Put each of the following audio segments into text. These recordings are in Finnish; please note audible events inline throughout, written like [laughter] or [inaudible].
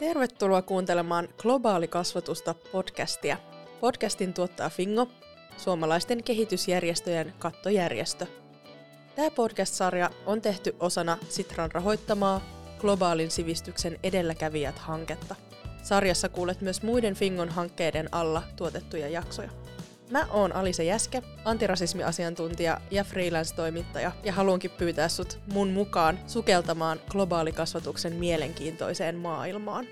Tervetuloa kuuntelemaan Globaali kasvatusta podcastia. Podcastin tuottaa Fingo, suomalaisten kehitysjärjestöjen kattojärjestö. Tämä podcast-sarja on tehty osana Sitran rahoittamaa Globaalin sivistyksen edelläkävijät-hanketta. Sarjassa kuulet myös muiden Fingon hankkeiden alla tuotettuja jaksoja. Mä oon Alise Jäske, antirasismiasiantuntija ja freelance-toimittaja, ja haluankin pyytää sut mun mukaan sukeltamaan globaalikasvatuksen mielenkiintoiseen maailmaan.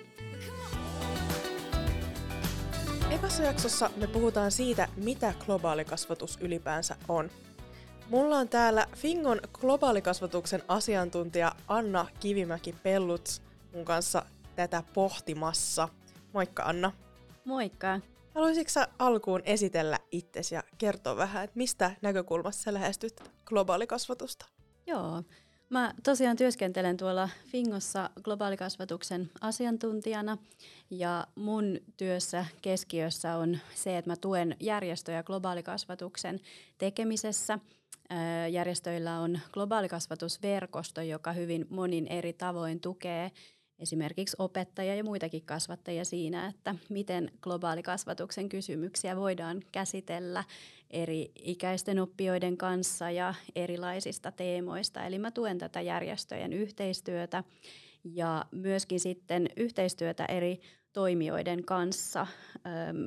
Ekassa jaksossa me puhutaan siitä, mitä globaalikasvatus ylipäänsä on. Mulla on täällä Fingon globaalikasvatuksen asiantuntija Anna Kivimäki-Pelluts mun kanssa tätä pohtimassa. Moikka Anna. Moikka. Haluaisitko sä alkuun esitellä itsesi ja kertoa vähän, että mistä näkökulmasta sä lähestyt globaalikasvatusta? Joo. Mä tosiaan työskentelen tuolla Fingossa globaalikasvatuksen asiantuntijana ja mun työssä keskiössä on se, että mä tuen järjestöjä globaalikasvatuksen tekemisessä. Järjestöillä on globaalikasvatusverkosto, joka hyvin monin eri tavoin tukee esimerkiksi opettajia ja muitakin kasvattajia siinä, että miten globaalikasvatuksen kysymyksiä voidaan käsitellä eri ikäisten oppijoiden kanssa ja erilaisista teemoista. Eli mä tuen tätä järjestöjen yhteistyötä ja myöskin sitten yhteistyötä eri toimijoiden kanssa,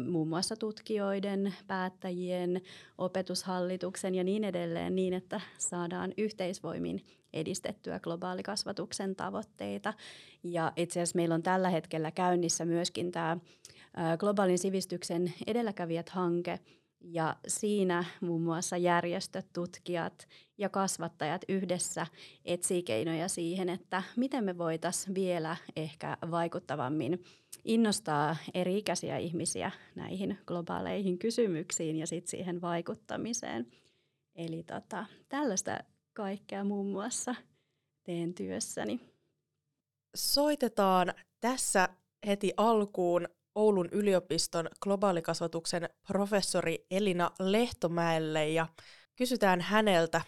muun muassa tutkijoiden, päättäjien, opetushallituksen ja niin edelleen niin, että saadaan yhteisvoimin edistettyä globaalikasvatuksen tavoitteita. Ja itse asiassa meillä on tällä hetkellä käynnissä myöskin tämä globaalin sivistyksen edelläkävijät-hanke, ja siinä muun muassa järjestöt, tutkijat ja kasvattajat yhdessä etsii keinoja siihen, että miten me voitaisiin vielä ehkä vaikuttavammin innostaa eri-ikäisiä ihmisiä näihin globaaleihin kysymyksiin ja sitten siihen vaikuttamiseen. Eli tota, tällaista kaikkea muun muassa teen työssäni. Soitetaan tässä heti alkuun Oulun yliopiston globaalikasvatuksen professori Elina Lehtomäelle ja kysytään häneltä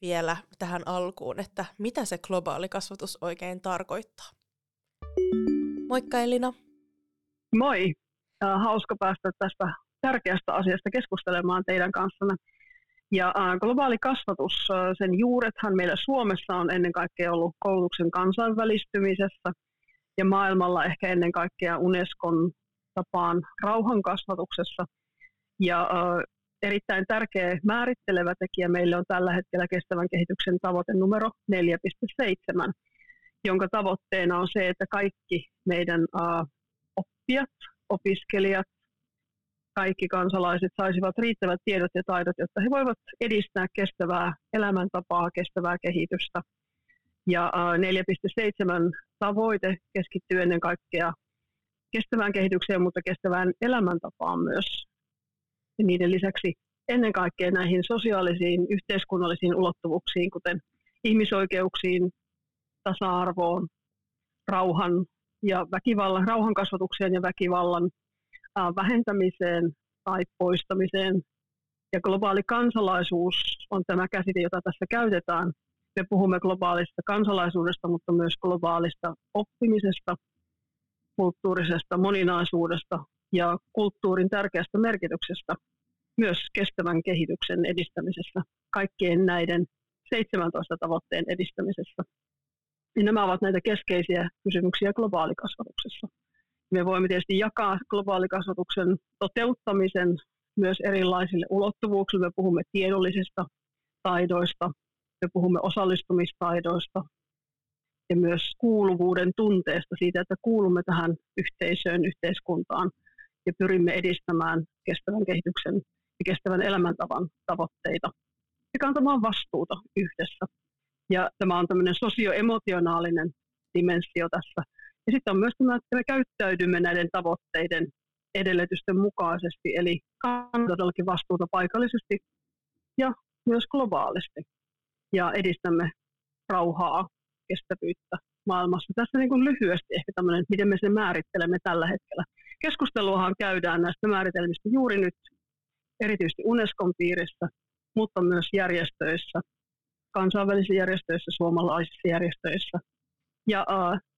vielä tähän alkuun, että mitä se globaalikasvatus oikein tarkoittaa. Moikka Elina. Moi. Hauska päästä tästä tärkeästä asiasta keskustelemaan teidän kanssanne. Ja globaali kasvatus, sen juurethan meillä Suomessa on ennen kaikkea ollut koulutuksen kansainvälistymisessä ja maailmalla ehkä ennen kaikkea Unescon tapaan rauhan kasvatuksessa. Ja erittäin tärkeä määrittelevä tekijä meille on tällä hetkellä kestävän kehityksen tavoite numero 4.7, jonka tavoitteena on se, että kaikki meidän oppijat, opiskelijat, kaikki kansalaiset saisivat riittävät tiedot ja taidot, jotta he voivat edistää kestävää elämäntapaa, kestävää kehitystä. Ja 4.7 tavoite keskittyy ennen kaikkea kestävään kehitykseen, mutta kestävään elämäntapaan myös. Ja niiden lisäksi ennen kaikkea näihin sosiaalisiin, yhteiskunnallisiin ulottuvuuksiin, kuten ihmisoikeuksiin, tasa-arvoon, rauhan ja väkivallan, rauhan kasvatukseen ja väkivallan vähentämiseen tai poistamiseen. Ja globaali kansalaisuus on tämä käsite, jota tässä käytetään. Me puhumme globaalista kansalaisuudesta, mutta myös globaalista oppimisesta, kulttuurisesta moninaisuudesta ja kulttuurin tärkeästä merkityksestä myös kestävän kehityksen edistämisessä, kaikkien näiden 17 tavoitteen edistämisessä. Ja nämä ovat näitä keskeisiä kysymyksiä globaalikasvatuksessa. Me voimme tietysti jakaa globaalikasvatuksen toteuttamisen myös erilaisille ulottuvuuksille. Me puhumme tiedollisista taidoista, me puhumme osallistumistaidoista ja myös kuuluvuuden tunteesta siitä, että kuulumme tähän yhteisöön, yhteiskuntaan ja pyrimme edistämään kestävän kehityksen ja kestävän elämäntavan tavoitteita ja kantamaan vastuuta yhdessä. Ja tämä on tämmöinen sosioemotionaalinen dimensio tässä ja sitten on myös tämä, että me käyttäydymme näiden tavoitteiden edellytysten mukaisesti, eli kannamme vastuuta paikallisesti ja myös globaalisti. Ja edistämme rauhaa, kestävyyttä maailmassa. Tässä niin kuin lyhyesti ehkä tämmöinen, miten me sen määrittelemme tällä hetkellä. Keskusteluahan käydään näistä määritelmistä juuri nyt, erityisesti Unescon piirissä, mutta myös järjestöissä, kansainvälisissä järjestöissä, suomalaisissa järjestöissä. Ja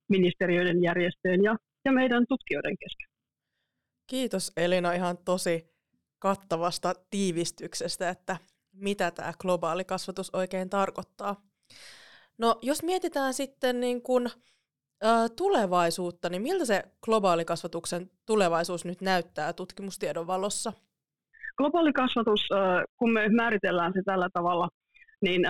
ministeriöiden, järjestöjen ja ja meidän tutkijoiden kesken. Kiitos Elina ihan tosi kattavasta tiivistyksestä, että mitä tämä globaali kasvatus oikein tarkoittaa. No jos mietitään sitten niin kun, ä, tulevaisuutta, niin miltä se globaalikasvatuksen tulevaisuus nyt näyttää tutkimustiedon valossa? Globaali kasvatus, kun me määritellään se tällä tavalla, niin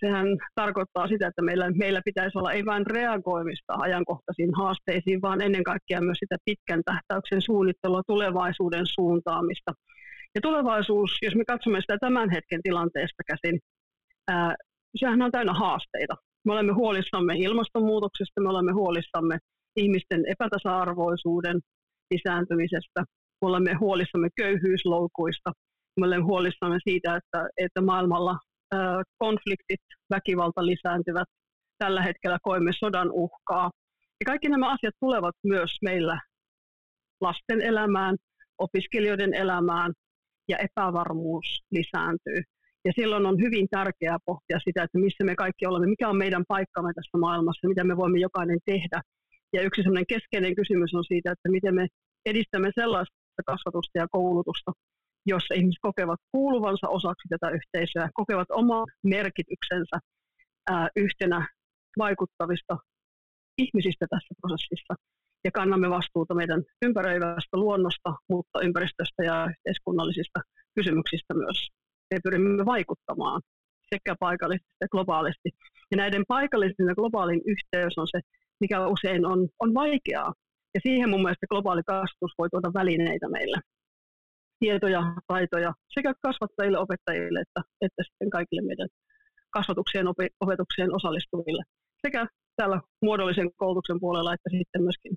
sehän tarkoittaa sitä, että meillä, meillä pitäisi olla ei vain reagoimista ajankohtaisiin haasteisiin, vaan ennen kaikkea myös sitä pitkän tähtäyksen suunnittelua, tulevaisuuden suuntaamista. Ja tulevaisuus, jos me katsomme sitä tämän hetken tilanteesta käsin, ää, sehän on täynnä haasteita. Me olemme huolissamme ilmastonmuutoksesta, me olemme huolissamme ihmisten epätasa-arvoisuuden lisääntymisestä, me olemme huolissamme köyhyysloukuista, me olemme huolissamme siitä, että, että maailmalla konfliktit, väkivalta lisääntyvät. Tällä hetkellä koemme sodan uhkaa. Ja kaikki nämä asiat tulevat myös meillä lasten elämään, opiskelijoiden elämään ja epävarmuus lisääntyy. Ja silloin on hyvin tärkeää pohtia sitä, että missä me kaikki olemme, mikä on meidän paikkamme tässä maailmassa, mitä me voimme jokainen tehdä. Ja yksi sellainen keskeinen kysymys on siitä, että miten me edistämme sellaista kasvatusta ja koulutusta, jossa ihmiset kokevat kuuluvansa osaksi tätä yhteisöä, kokevat oman merkityksensä ää, yhtenä vaikuttavista ihmisistä tässä prosessissa. Ja kannamme vastuuta meidän ympäröivästä luonnosta, mutta ympäristöstä ja yhteiskunnallisista kysymyksistä myös. Me pyrimme vaikuttamaan sekä paikallisesti että globaalisti. Ja näiden paikallisen ja globaalin yhteys on se, mikä usein on, on vaikeaa. Ja siihen mun mielestä globaali kasvatus voi tuoda välineitä meille tietoja, taitoja sekä kasvattajille, opettajille että, että sitten kaikille meidän kasvatukseen, opetukseen osallistuville sekä täällä muodollisen koulutuksen puolella että sitten myöskin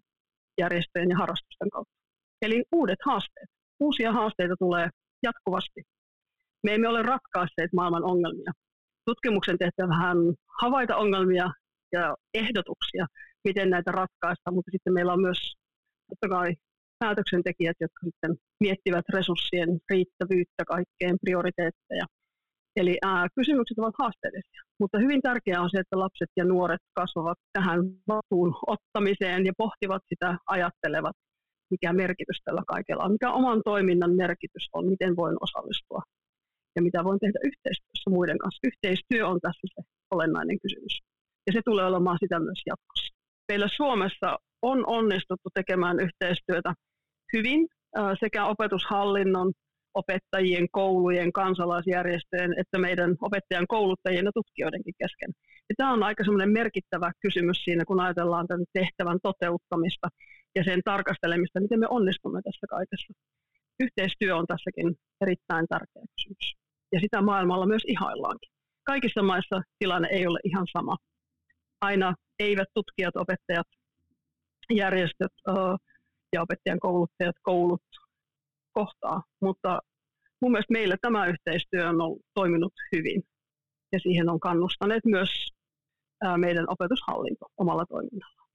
järjestöjen ja harrastusten kautta. Eli uudet haasteet. Uusia haasteita tulee jatkuvasti. Me emme ole ratkaisseet maailman ongelmia. Tutkimuksen tehtävähän havaita ongelmia ja ehdotuksia, miten näitä ratkaista, mutta sitten meillä on myös totta kai päätöksentekijät, jotka sitten miettivät resurssien riittävyyttä, kaikkeen prioriteetteja. Eli ää, kysymykset ovat haasteellisia, mutta hyvin tärkeää on se, että lapset ja nuoret kasvavat tähän vastuun ottamiseen ja pohtivat sitä, ajattelevat, mikä merkitys tällä kaikella on, mikä oman toiminnan merkitys on, miten voin osallistua ja mitä voin tehdä yhteistyössä muiden kanssa. Yhteistyö on tässä se olennainen kysymys ja se tulee olemaan sitä myös jatkossa. Meillä Suomessa on onnistuttu tekemään yhteistyötä hyvin sekä opetushallinnon, opettajien, koulujen, kansalaisjärjestöjen että meidän opettajan kouluttajien ja tutkijoidenkin kesken. Ja tämä on aika merkittävä kysymys siinä, kun ajatellaan tämän tehtävän toteuttamista ja sen tarkastelemista, miten me onnistumme tässä kaikessa. Yhteistyö on tässäkin erittäin tärkeä kysymys. Ja sitä maailmalla myös ihaillaankin. Kaikissa maissa tilanne ei ole ihan sama. Aina eivät tutkijat, opettajat, järjestöt ja opettajan kouluttajat, koulut kohtaa. Mutta mun mielestä meillä tämä yhteistyö on ollut, toiminut hyvin ja siihen on kannustaneet myös meidän opetushallinto omalla toiminnalla.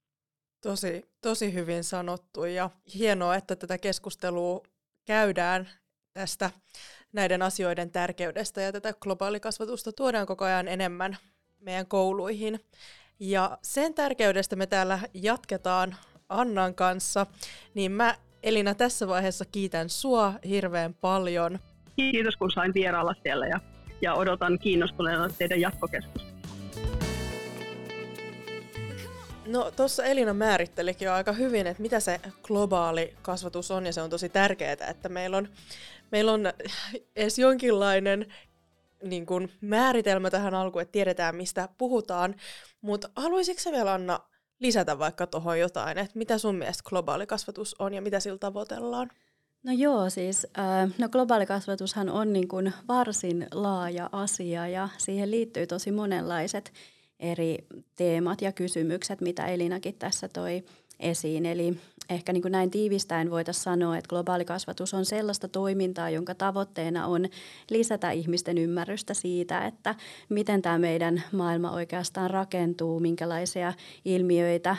Tosi, tosi hyvin sanottu ja hienoa, että tätä keskustelua käydään tästä näiden asioiden tärkeydestä ja tätä globaalikasvatusta tuodaan koko ajan enemmän meidän kouluihin. Ja sen tärkeydestä me täällä jatketaan Annan kanssa, niin mä Elina tässä vaiheessa kiitän sua hirveän paljon. Kiitos kun sain vierailla siellä ja, ja odotan kiinnostuneena teidän jatkokeskustelua. No tuossa Elina määrittelikin jo aika hyvin, että mitä se globaali kasvatus on ja se on tosi tärkeää, että meillä on, meillä on edes jonkinlainen niin kuin määritelmä tähän alkuun, että tiedetään mistä puhutaan, mutta haluaisitko vielä Anna lisätä vaikka tuohon jotain, että mitä sun mielestä globaali kasvatus on ja mitä sillä tavoitellaan? No joo, siis äh, no globaali kasvatushan on niin kuin varsin laaja asia ja siihen liittyy tosi monenlaiset eri teemat ja kysymykset, mitä Elinakin tässä toi esiin. Eli ehkä niin kuin näin tiivistäen voitaisiin sanoa, että globaali kasvatus on sellaista toimintaa, jonka tavoitteena on lisätä ihmisten ymmärrystä siitä, että miten tämä meidän maailma oikeastaan rakentuu, minkälaisia ilmiöitä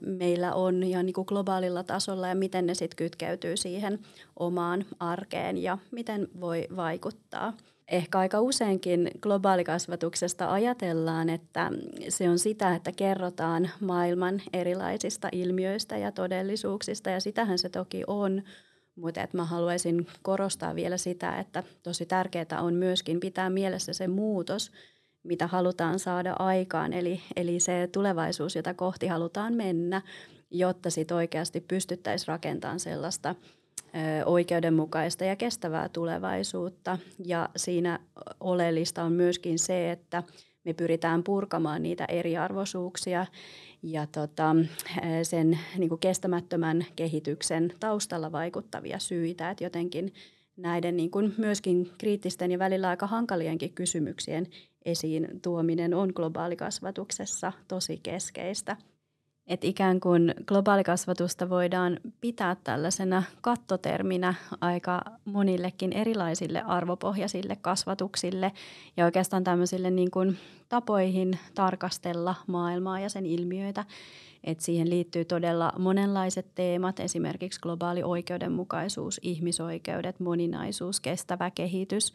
meillä on ja niin kuin globaalilla tasolla ja miten ne sitten kytkeytyy siihen omaan arkeen ja miten voi vaikuttaa. Ehkä aika useinkin globaalikasvatuksesta ajatellaan, että se on sitä, että kerrotaan maailman erilaisista ilmiöistä ja todellisuuksista, ja sitähän se toki on, mutta että mä haluaisin korostaa vielä sitä, että tosi tärkeää on myöskin pitää mielessä se muutos, mitä halutaan saada aikaan, eli, eli se tulevaisuus, jota kohti halutaan mennä, jotta sitten oikeasti pystyttäisiin rakentamaan sellaista – oikeudenmukaista ja kestävää tulevaisuutta. Ja siinä oleellista on myöskin se, että me pyritään purkamaan niitä eriarvoisuuksia ja tota, sen niin kuin kestämättömän kehityksen taustalla vaikuttavia syitä. Että jotenkin näiden niin kuin myöskin kriittisten ja välillä aika hankalienkin kysymyksien esiin tuominen on globaalikasvatuksessa tosi keskeistä – että ikään kuin globaalikasvatusta voidaan pitää tällaisena kattoterminä aika monillekin erilaisille arvopohjaisille kasvatuksille ja oikeastaan tämmöisille niin kuin tapoihin tarkastella maailmaa ja sen ilmiöitä. Et siihen liittyy todella monenlaiset teemat, esimerkiksi globaali oikeudenmukaisuus, ihmisoikeudet, moninaisuus, kestävä kehitys.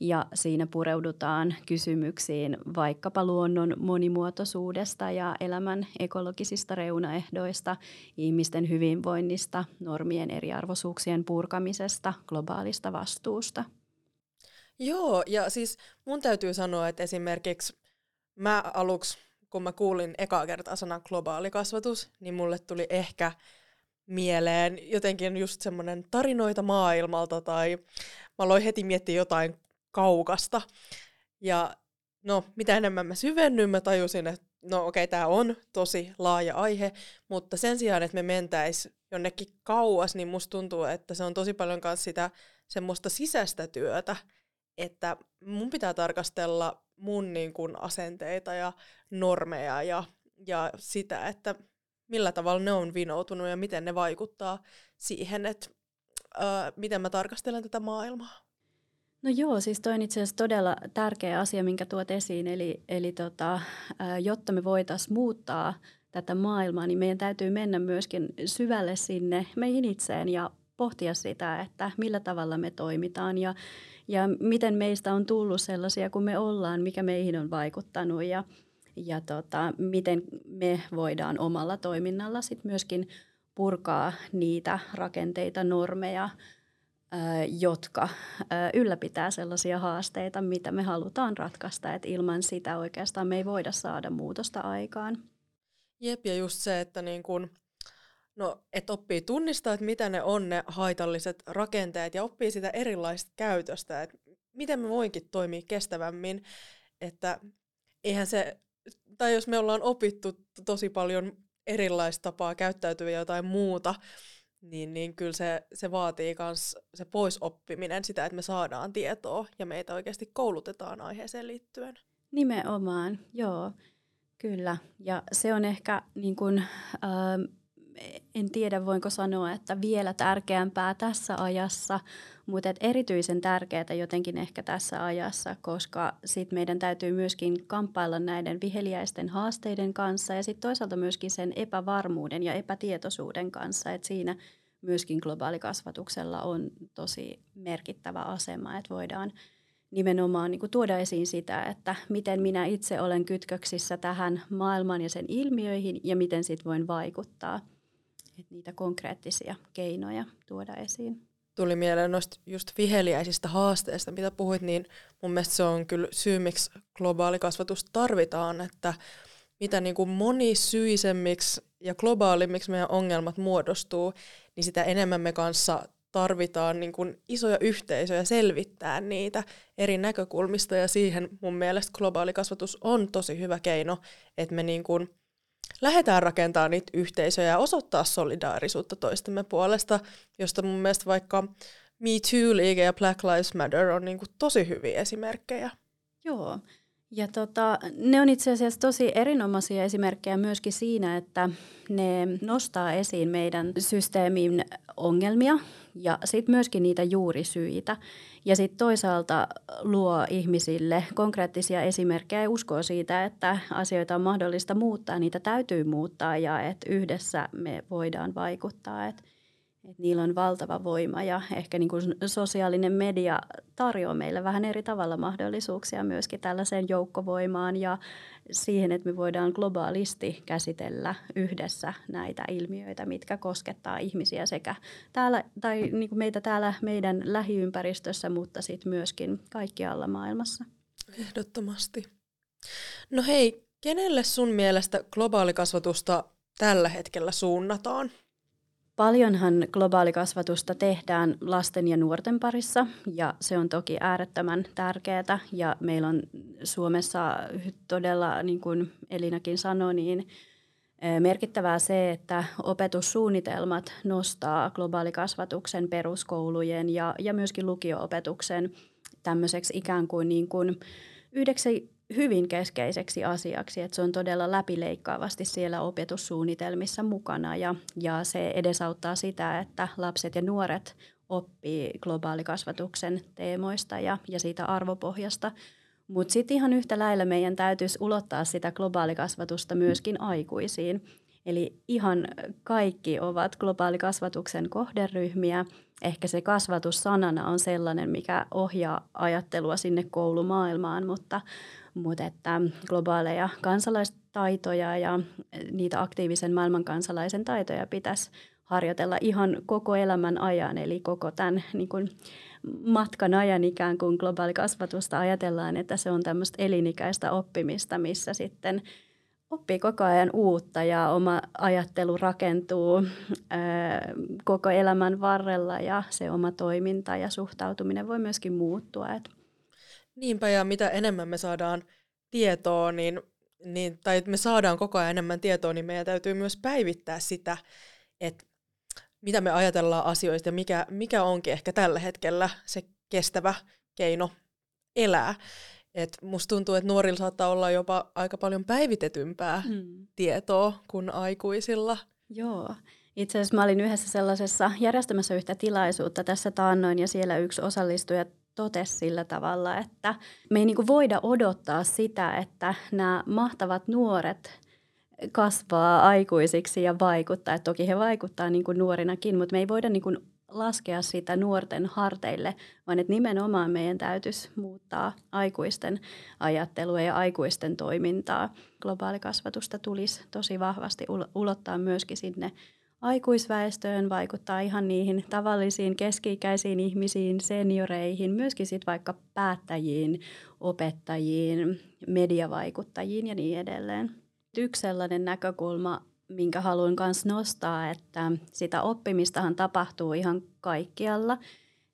Ja siinä pureudutaan kysymyksiin vaikkapa luonnon monimuotoisuudesta ja elämän ekologisista reunaehdoista, ihmisten hyvinvoinnista, normien eriarvoisuuksien purkamisesta, globaalista vastuusta. Joo, ja siis mun täytyy sanoa, että esimerkiksi mä aluksi kun mä kuulin ekaa kertaa sanan globaali kasvatus, niin mulle tuli ehkä mieleen jotenkin just semmoinen tarinoita maailmalta tai mä aloin heti miettiä jotain kaukasta. Ja no, mitä enemmän mä syvennyin, mä tajusin, että no okei, okay, tämä on tosi laaja aihe, mutta sen sijaan, että me mentäis jonnekin kauas, niin musta tuntuu, että se on tosi paljon myös sitä semmoista sisäistä työtä, että mun pitää tarkastella mun niin kuin asenteita ja normeja ja, ja sitä, että millä tavalla ne on vinoutunut ja miten ne vaikuttaa siihen, että ää, miten mä tarkastelen tätä maailmaa. No joo, siis toi on itse asiassa todella tärkeä asia, minkä tuot esiin. Eli, eli tota, jotta me voitaisiin muuttaa tätä maailmaa, niin meidän täytyy mennä myöskin syvälle sinne meihin itseen ja pohtia sitä, että millä tavalla me toimitaan ja, ja miten meistä on tullut sellaisia kuin me ollaan, mikä meihin on vaikuttanut ja, ja tota, miten me voidaan omalla toiminnalla sit myöskin purkaa niitä rakenteita, normeja, jotka ylläpitää sellaisia haasteita, mitä me halutaan ratkaista, että ilman sitä oikeastaan me ei voida saada muutosta aikaan. Jep, ja just se, että niin kun No, että oppii tunnistaa, että mitä ne on ne haitalliset rakenteet ja oppii sitä erilaista käytöstä, että miten me voinkin toimia kestävämmin, että eihän se, tai jos me ollaan opittu tosi paljon erilaista tapaa käyttäytyä jotain muuta, niin, niin kyllä se, se vaatii myös se poisoppiminen sitä, että me saadaan tietoa ja meitä oikeasti koulutetaan aiheeseen liittyen. Nimenomaan, joo, kyllä. Ja se on ehkä niin kuin, äh, en tiedä voinko sanoa, että vielä tärkeämpää tässä ajassa, mutta et erityisen tärkeää jotenkin ehkä tässä ajassa, koska sit meidän täytyy myöskin kamppailla näiden viheliäisten haasteiden kanssa ja sitten toisaalta myöskin sen epävarmuuden ja epätietoisuuden kanssa, että siinä myöskin globaalikasvatuksella on tosi merkittävä asema, että voidaan nimenomaan niin kuin tuoda esiin sitä, että miten minä itse olen kytköksissä tähän maailmaan ja sen ilmiöihin ja miten sitten voin vaikuttaa – että niitä konkreettisia keinoja tuoda esiin. Tuli mieleen noista just viheliäisistä haasteista, mitä puhuit, niin mun mielestä se on kyllä syy, miksi globaali kasvatus tarvitaan, että mitä niin kuin monisyisemmiksi ja globaalimmiksi meidän ongelmat muodostuu, niin sitä enemmän me kanssa tarvitaan niin kuin isoja yhteisöjä selvittää niitä eri näkökulmista, ja siihen mun mielestä globaali kasvatus on tosi hyvä keino, että me niin kuin lähdetään rakentamaan niitä yhteisöjä ja osoittaa solidaarisuutta toistemme puolesta, josta mun mielestä vaikka Me Too-liike ja Black Lives Matter on niin kuin tosi hyviä esimerkkejä. Joo, ja tota, ne on itse asiassa tosi erinomaisia esimerkkejä myöskin siinä, että ne nostaa esiin meidän systeemin ongelmia ja sitten myöskin niitä juurisyitä. Ja sitten toisaalta luo ihmisille konkreettisia esimerkkejä ja uskoa siitä, että asioita on mahdollista muuttaa, niitä täytyy muuttaa ja että yhdessä me voidaan vaikuttaa. Että Et niillä on valtava voima ja ehkä niin kuin sosiaalinen media tarjoaa meille vähän eri tavalla mahdollisuuksia myöskin tällaiseen joukkovoimaan ja siihen, että me voidaan globaalisti käsitellä yhdessä näitä ilmiöitä, mitkä koskettaa ihmisiä sekä täällä, tai niin kuin meitä täällä meidän lähiympäristössä, mutta sitten myöskin kaikkialla maailmassa. Ehdottomasti. No hei, kenelle sun mielestä globaalikasvatusta tällä hetkellä suunnataan? Paljonhan globaalikasvatusta tehdään lasten ja nuorten parissa ja se on toki äärettömän tärkeää ja meillä on Suomessa todella, niin kuin Elinakin sanoi, niin merkittävää se, että opetussuunnitelmat nostaa globaalikasvatuksen peruskoulujen ja, ja myöskin lukio-opetuksen tämmöiseksi ikään kuin, niin kuin yhdeksi hyvin keskeiseksi asiaksi, että se on todella läpileikkaavasti siellä opetussuunnitelmissa mukana ja, ja se edesauttaa sitä, että lapset ja nuoret oppii globaalikasvatuksen teemoista ja, ja siitä arvopohjasta. Mutta sitten ihan yhtä lailla meidän täytyisi ulottaa sitä globaalikasvatusta myöskin aikuisiin. Eli ihan kaikki ovat globaalikasvatuksen kohderyhmiä. Ehkä se kasvatus sanana on sellainen, mikä ohjaa ajattelua sinne koulumaailmaan, mutta, mutta että globaaleja kansalaistaitoja ja niitä aktiivisen maailman kansalaisen taitoja pitäisi harjoitella ihan koko elämän ajan, eli koko tämän niin kuin matkan ajan ikään kuin globaalikasvatusta ajatellaan, että se on tämmöistä elinikäistä oppimista, missä sitten oppii koko ajan uutta ja oma ajattelu rakentuu ää, koko elämän varrella ja se oma toiminta ja suhtautuminen voi myöskin muuttua. Et Niinpä, ja mitä enemmän me saadaan tietoa, niin, niin, tai me saadaan koko ajan enemmän tietoa, niin meidän täytyy myös päivittää sitä, että mitä me ajatellaan asioista ja mikä, mikä onkin ehkä tällä hetkellä se kestävä keino elää. Et musta tuntuu, että nuorilla saattaa olla jopa aika paljon päivitetympää mm. tietoa kuin aikuisilla. Joo. Itse asiassa mä olin yhdessä sellaisessa järjestämässä yhtä tilaisuutta tässä taannoin ja siellä yksi osallistuja totesi sillä tavalla, että me ei niin voida odottaa sitä, että nämä mahtavat nuoret kasvaa aikuisiksi ja vaikuttaa. Et toki he vaikuttaa niin kuin nuorinakin, mutta me ei voida niin kuin laskea sitä nuorten harteille, vaan että nimenomaan meidän täytyisi muuttaa aikuisten ajattelua ja aikuisten toimintaa. Globaalikasvatusta tulisi tosi vahvasti ulottaa myöskin sinne aikuisväestöön, vaikuttaa ihan niihin tavallisiin keski-ikäisiin ihmisiin, senioreihin, myöskin sitten vaikka päättäjiin, opettajiin, mediavaikuttajiin ja niin edelleen. Yksi sellainen näkökulma, minkä haluan myös nostaa, että sitä oppimistahan tapahtuu ihan kaikkialla.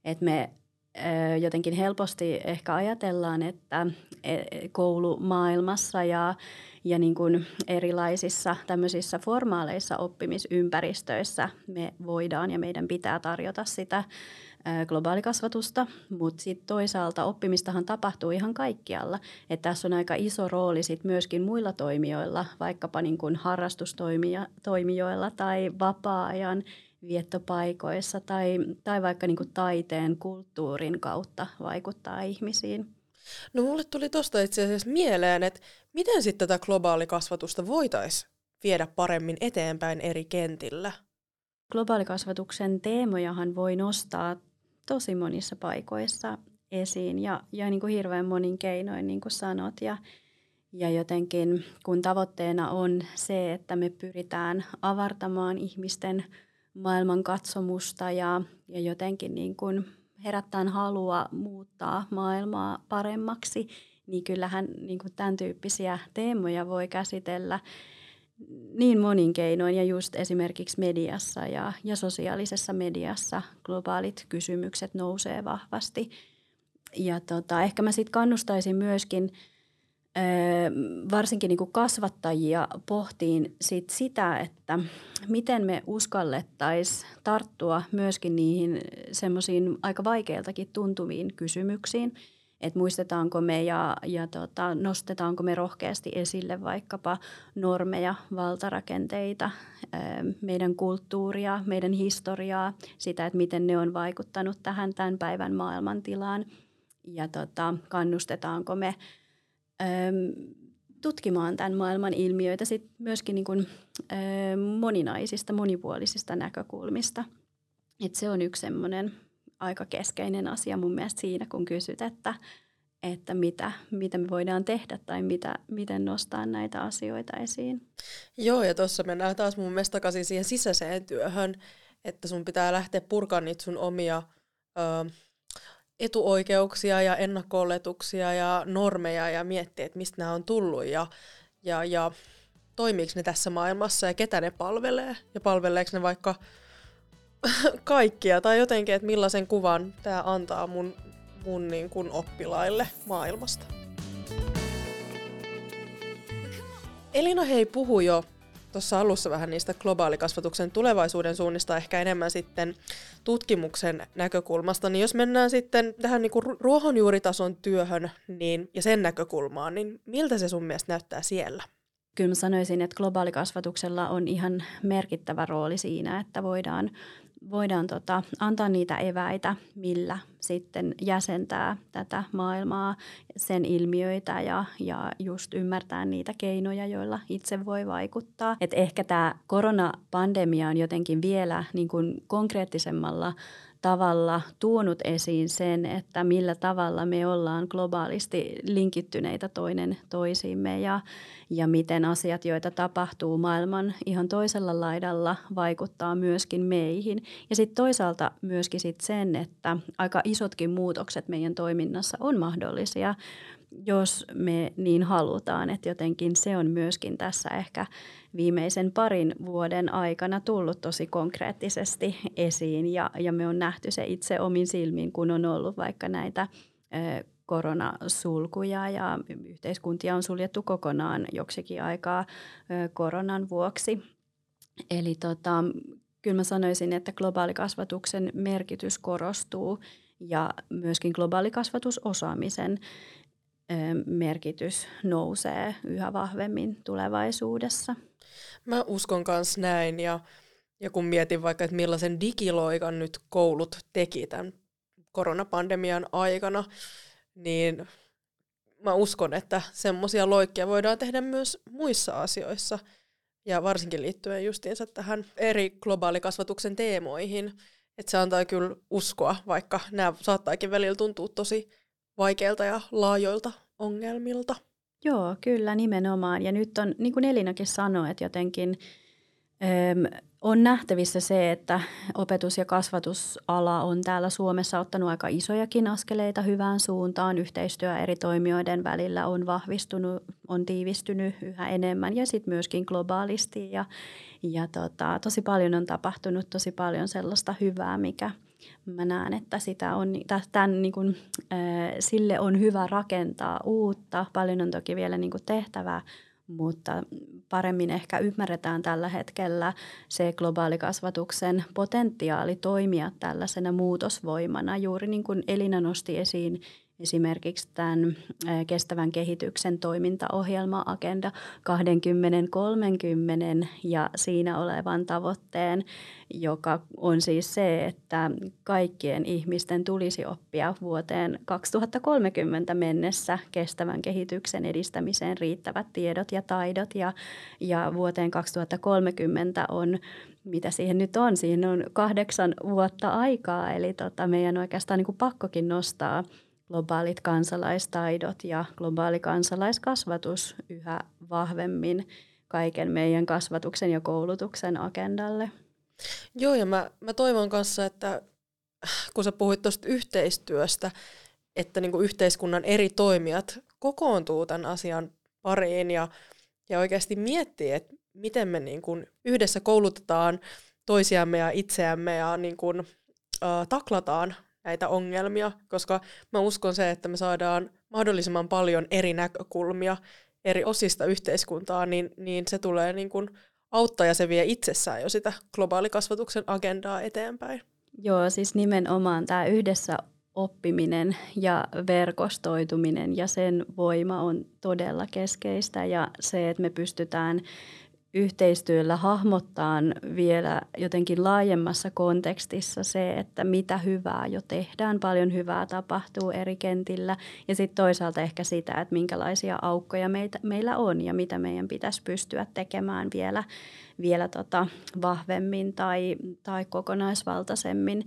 Että me jotenkin helposti ehkä ajatellaan, että e, koulumaailmassa ja ja niin kuin erilaisissa tämmöisissä formaaleissa oppimisympäristöissä me voidaan ja meidän pitää tarjota sitä globaalikasvatusta, mutta sitten toisaalta oppimistahan tapahtuu ihan kaikkialla. Et tässä on aika iso rooli sit myöskin muilla toimijoilla, vaikkapa niin kuin harrastustoimijoilla tai vapaa-ajan viettopaikoissa tai, tai vaikka niin kuin taiteen, kulttuurin kautta vaikuttaa ihmisiin. No mulle tuli tuosta itse asiassa mieleen, että miten sitten tätä globaalikasvatusta voitaisiin viedä paremmin eteenpäin eri kentillä? Globaalikasvatuksen teemojahan voi nostaa tosi monissa paikoissa esiin ja, ja niin kuin hirveän monin keinoin, niin kuin sanot. Ja, ja jotenkin kun tavoitteena on se, että me pyritään avartamaan ihmisten maailman katsomusta ja, ja jotenkin niin kuin herättää halua muuttaa maailmaa paremmaksi, niin kyllähän niin kuin tämän tyyppisiä teemoja voi käsitellä niin monin keinoin ja just esimerkiksi mediassa ja, ja sosiaalisessa mediassa globaalit kysymykset nousee vahvasti. Ja tota, ehkä mä sitten kannustaisin myöskin varsinkin niin kuin kasvattajia pohtiin sit sitä, että miten me uskallettaisiin tarttua myöskin niihin semmoisiin aika vaikeiltakin tuntuviin kysymyksiin, että muistetaanko me ja, ja tota, nostetaanko me rohkeasti esille vaikkapa normeja, valtarakenteita, meidän kulttuuria, meidän historiaa, sitä, että miten ne on vaikuttanut tähän tämän päivän maailmantilaan. Ja tota, kannustetaanko me – tutkimaan tämän maailman ilmiöitä sit myöskin niin kuin, moninaisista, monipuolisista näkökulmista. Et se on yksi semmoinen aika keskeinen asia mun mielestä siinä, kun kysyt, että, että mitä, mitä me voidaan tehdä tai mitä, miten nostaa näitä asioita esiin. Joo, ja tuossa mennään taas mun mielestä takaisin siihen sisäiseen työhön, että sun pitää lähteä purkamaan niitä sun omia ö, etuoikeuksia ja ennakko ja normeja ja miettiä, että mistä nämä on tullut ja, ja, ja toimiiko ne tässä maailmassa ja ketä ne palvelee ja palveleeko ne vaikka [laughs] kaikkia tai jotenkin, että millaisen kuvan tämä antaa mun, mun niin kuin oppilaille maailmasta. Elina hei puhui jo tuossa alussa vähän niistä globaalikasvatuksen tulevaisuuden suunnista, ehkä enemmän sitten tutkimuksen näkökulmasta, niin jos mennään sitten tähän niin kuin ruohonjuuritason työhön niin, ja sen näkökulmaan, niin miltä se sun mielestä näyttää siellä? Kyllä mä sanoisin, että globaalikasvatuksella on ihan merkittävä rooli siinä, että voidaan voidaan tota, antaa niitä eväitä, millä sitten jäsentää tätä maailmaa, sen ilmiöitä ja, ja just ymmärtää niitä keinoja, joilla itse voi vaikuttaa. Et ehkä tämä koronapandemia on jotenkin vielä niin kuin konkreettisemmalla tavalla tuonut esiin sen, että millä tavalla me ollaan globaalisti linkittyneitä toinen toisiimme ja, ja miten asiat, joita tapahtuu maailman ihan toisella laidalla, vaikuttaa myöskin meihin. Ja sitten toisaalta myöskin sit sen, että aika isotkin muutokset meidän toiminnassa on mahdollisia jos me niin halutaan. Että jotenkin se on myöskin tässä ehkä viimeisen parin vuoden aikana tullut tosi konkreettisesti esiin ja, ja me on nähty se itse omin silmin, kun on ollut vaikka näitä koronasulkuja ja yhteiskuntia on suljettu kokonaan joksikin aikaa koronan vuoksi. Eli tota, kyllä mä sanoisin, että globaalikasvatuksen merkitys korostuu ja myöskin globaalikasvatusosaamisen merkitys nousee yhä vahvemmin tulevaisuudessa. Mä uskon myös näin ja, ja kun mietin vaikka, että millaisen digiloikan nyt koulut teki tämän koronapandemian aikana, niin mä uskon, että semmoisia loikkia voidaan tehdä myös muissa asioissa ja varsinkin liittyen justiinsa tähän eri globaalikasvatuksen teemoihin. Että se antaa kyllä uskoa, vaikka nämä saattaakin välillä tuntua tosi vaikeilta ja laajoilta ongelmilta. Joo, kyllä nimenomaan. Ja nyt on, niin kuin Elinakin sanoi, että jotenkin öm, on nähtävissä se, että opetus- ja kasvatusala on täällä Suomessa ottanut aika isojakin askeleita hyvään suuntaan. Yhteistyö eri toimijoiden välillä on vahvistunut, on tiivistynyt yhä enemmän ja sitten myöskin globaalisti. Ja, ja tota, tosi paljon on tapahtunut, tosi paljon sellaista hyvää, mikä – mä näen, että sitä on, tämän, niin kuin, sille on hyvä rakentaa uutta. Paljon on toki vielä niin kuin tehtävää, mutta paremmin ehkä ymmärretään tällä hetkellä se globaalikasvatuksen potentiaali toimia tällaisena muutosvoimana. Juuri niin kuin Elina nosti esiin esimerkiksi tämän kestävän kehityksen toimintaohjelma Agenda 2030 ja siinä olevan tavoitteen, joka on siis se, että kaikkien ihmisten tulisi oppia vuoteen 2030 mennessä kestävän kehityksen edistämiseen riittävät tiedot ja taidot. Ja, ja vuoteen 2030 on mitä siihen nyt on, siihen on kahdeksan vuotta aikaa, eli tota, meidän oikeastaan niin kuin pakkokin nostaa – globaalit kansalaistaidot ja globaali kansalaiskasvatus yhä vahvemmin kaiken meidän kasvatuksen ja koulutuksen agendalle. Joo, ja mä, mä toivon kanssa, että kun sä puhuit tuosta yhteistyöstä, että niin kuin yhteiskunnan eri toimijat kokoontuu tämän asian pariin ja, ja oikeasti miettii, että miten me niin kuin yhdessä koulutetaan toisiamme ja itseämme ja niin kuin, äh, taklataan näitä ongelmia, koska mä uskon se, että me saadaan mahdollisimman paljon eri näkökulmia eri osista yhteiskuntaa, niin, niin se tulee niin kuin auttaa ja se vie itsessään jo sitä globaalikasvatuksen agendaa eteenpäin. Joo, siis nimenomaan tämä yhdessä oppiminen ja verkostoituminen ja sen voima on todella keskeistä ja se, että me pystytään yhteistyöllä hahmottaa vielä jotenkin laajemmassa kontekstissa se, että mitä hyvää jo tehdään, paljon hyvää tapahtuu eri kentillä ja sitten toisaalta ehkä sitä, että minkälaisia aukkoja meitä, meillä on ja mitä meidän pitäisi pystyä tekemään vielä, vielä tota vahvemmin tai, tai kokonaisvaltaisemmin.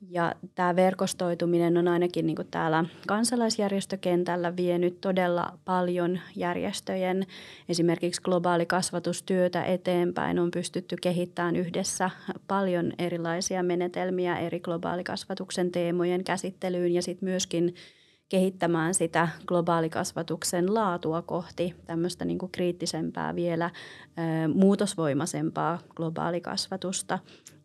Ja tämä verkostoituminen on ainakin niin kuin täällä kansalaisjärjestökentällä vienyt todella paljon järjestöjen esimerkiksi globaali kasvatustyötä eteenpäin. On pystytty kehittämään yhdessä paljon erilaisia menetelmiä eri globaalikasvatuksen teemojen käsittelyyn ja sitten myöskin kehittämään sitä globaalikasvatuksen laatua kohti tämmöistä niin kuin kriittisempää vielä muutosvoimaisempaa globaalikasvatusta.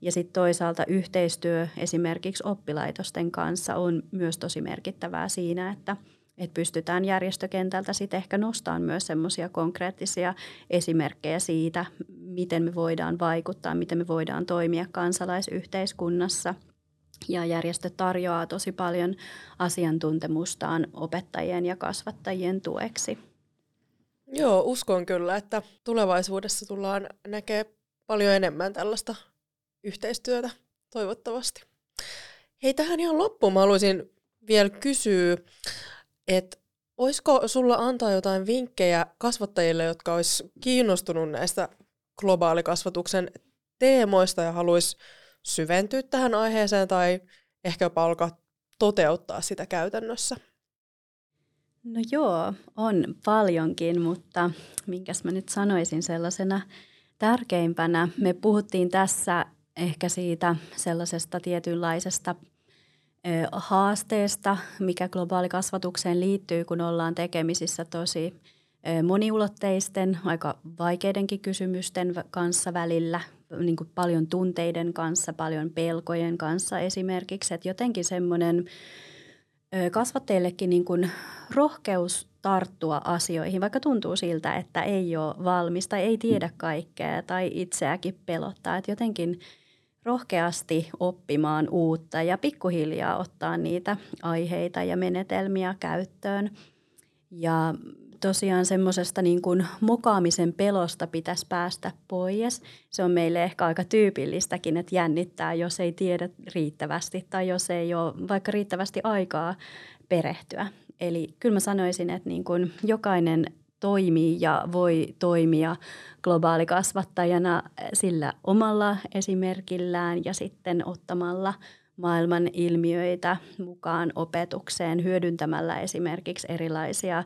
Ja sitten toisaalta yhteistyö esimerkiksi oppilaitosten kanssa on myös tosi merkittävää siinä, että että pystytään järjestökentältä sitten ehkä nostamaan myös semmoisia konkreettisia esimerkkejä siitä, miten me voidaan vaikuttaa, miten me voidaan toimia kansalaisyhteiskunnassa. Ja järjestö tarjoaa tosi paljon asiantuntemustaan opettajien ja kasvattajien tueksi. Joo, uskon kyllä, että tulevaisuudessa tullaan näkemään paljon enemmän tällaista yhteistyötä toivottavasti. Hei, tähän ihan loppuun mä haluaisin vielä kysyä, että olisiko sulla antaa jotain vinkkejä kasvattajille, jotka olisi kiinnostunut näistä globaalikasvatuksen teemoista ja haluaisi syventyä tähän aiheeseen tai ehkä jopa alkaa toteuttaa sitä käytännössä? No joo, on paljonkin, mutta minkäs mä nyt sanoisin sellaisena tärkeimpänä. Me puhuttiin tässä ehkä siitä sellaisesta tietynlaisesta haasteesta, mikä globaalikasvatukseen liittyy, kun ollaan tekemisissä tosi moniulotteisten, aika vaikeidenkin kysymysten kanssa välillä, niin kuin paljon tunteiden kanssa, paljon pelkojen kanssa esimerkiksi. Että jotenkin semmoinen kasvatteillekin niin kuin rohkeus tarttua asioihin, vaikka tuntuu siltä, että ei ole valmis tai ei tiedä kaikkea tai itseäkin pelottaa. Että jotenkin rohkeasti oppimaan uutta ja pikkuhiljaa ottaa niitä aiheita ja menetelmiä käyttöön. Ja tosiaan semmoisesta niin kuin mokaamisen pelosta pitäisi päästä pois. Se on meille ehkä aika tyypillistäkin, että jännittää, jos ei tiedä riittävästi tai jos ei ole vaikka riittävästi aikaa perehtyä. Eli kyllä mä sanoisin, että niin kuin jokainen toimii ja voi toimia globaalikasvattajana sillä omalla esimerkillään ja sitten ottamalla maailman ilmiöitä mukaan opetukseen hyödyntämällä esimerkiksi erilaisia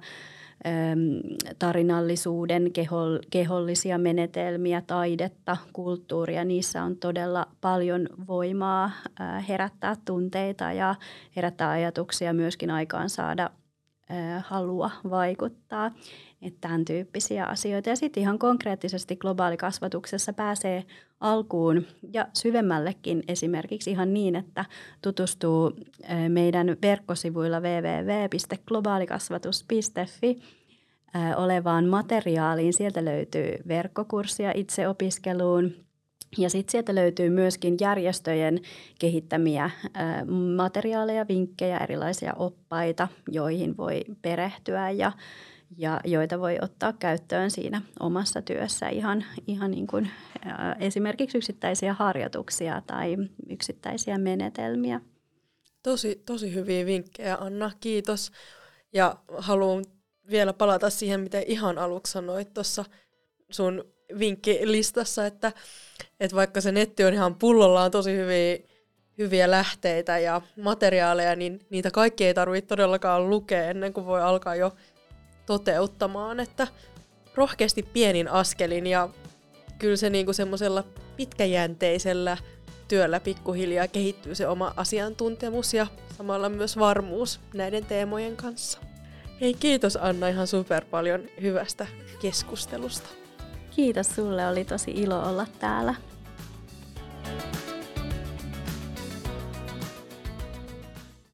tarinallisuuden, kehollisia menetelmiä, taidetta, kulttuuria. Niissä on todella paljon voimaa herättää tunteita ja herättää ajatuksia, myöskin aikaan saada halua vaikuttaa. Että tämän tyyppisiä asioita. Ja sitten ihan konkreettisesti globaalikasvatuksessa pääsee alkuun ja syvemmällekin esimerkiksi ihan niin, että tutustuu meidän verkkosivuilla www.globaalikasvatus.fi olevaan materiaaliin. Sieltä löytyy verkkokurssia itseopiskeluun, ja sitten sieltä löytyy myöskin järjestöjen kehittämiä materiaaleja, vinkkejä, erilaisia oppaita, joihin voi perehtyä ja ja joita voi ottaa käyttöön siinä omassa työssä ihan, ihan niin kuin, esimerkiksi yksittäisiä harjoituksia tai yksittäisiä menetelmiä. Tosi, tosi hyviä vinkkejä, Anna. Kiitos. Ja haluan vielä palata siihen, mitä ihan aluksi sanoit tuossa sun vinkkilistassa, että, että vaikka se netti on ihan pullollaan tosi hyviä, hyviä lähteitä ja materiaaleja, niin niitä kaikki ei tarvitse todellakaan lukea ennen kuin voi alkaa jo toteuttamaan, että rohkeasti pienin askelin ja kyllä se niinku semmoisella pitkäjänteisellä työllä pikkuhiljaa kehittyy se oma asiantuntemus ja samalla myös varmuus näiden teemojen kanssa. Hei kiitos Anna ihan super paljon hyvästä keskustelusta. Kiitos sulle, oli tosi ilo olla täällä.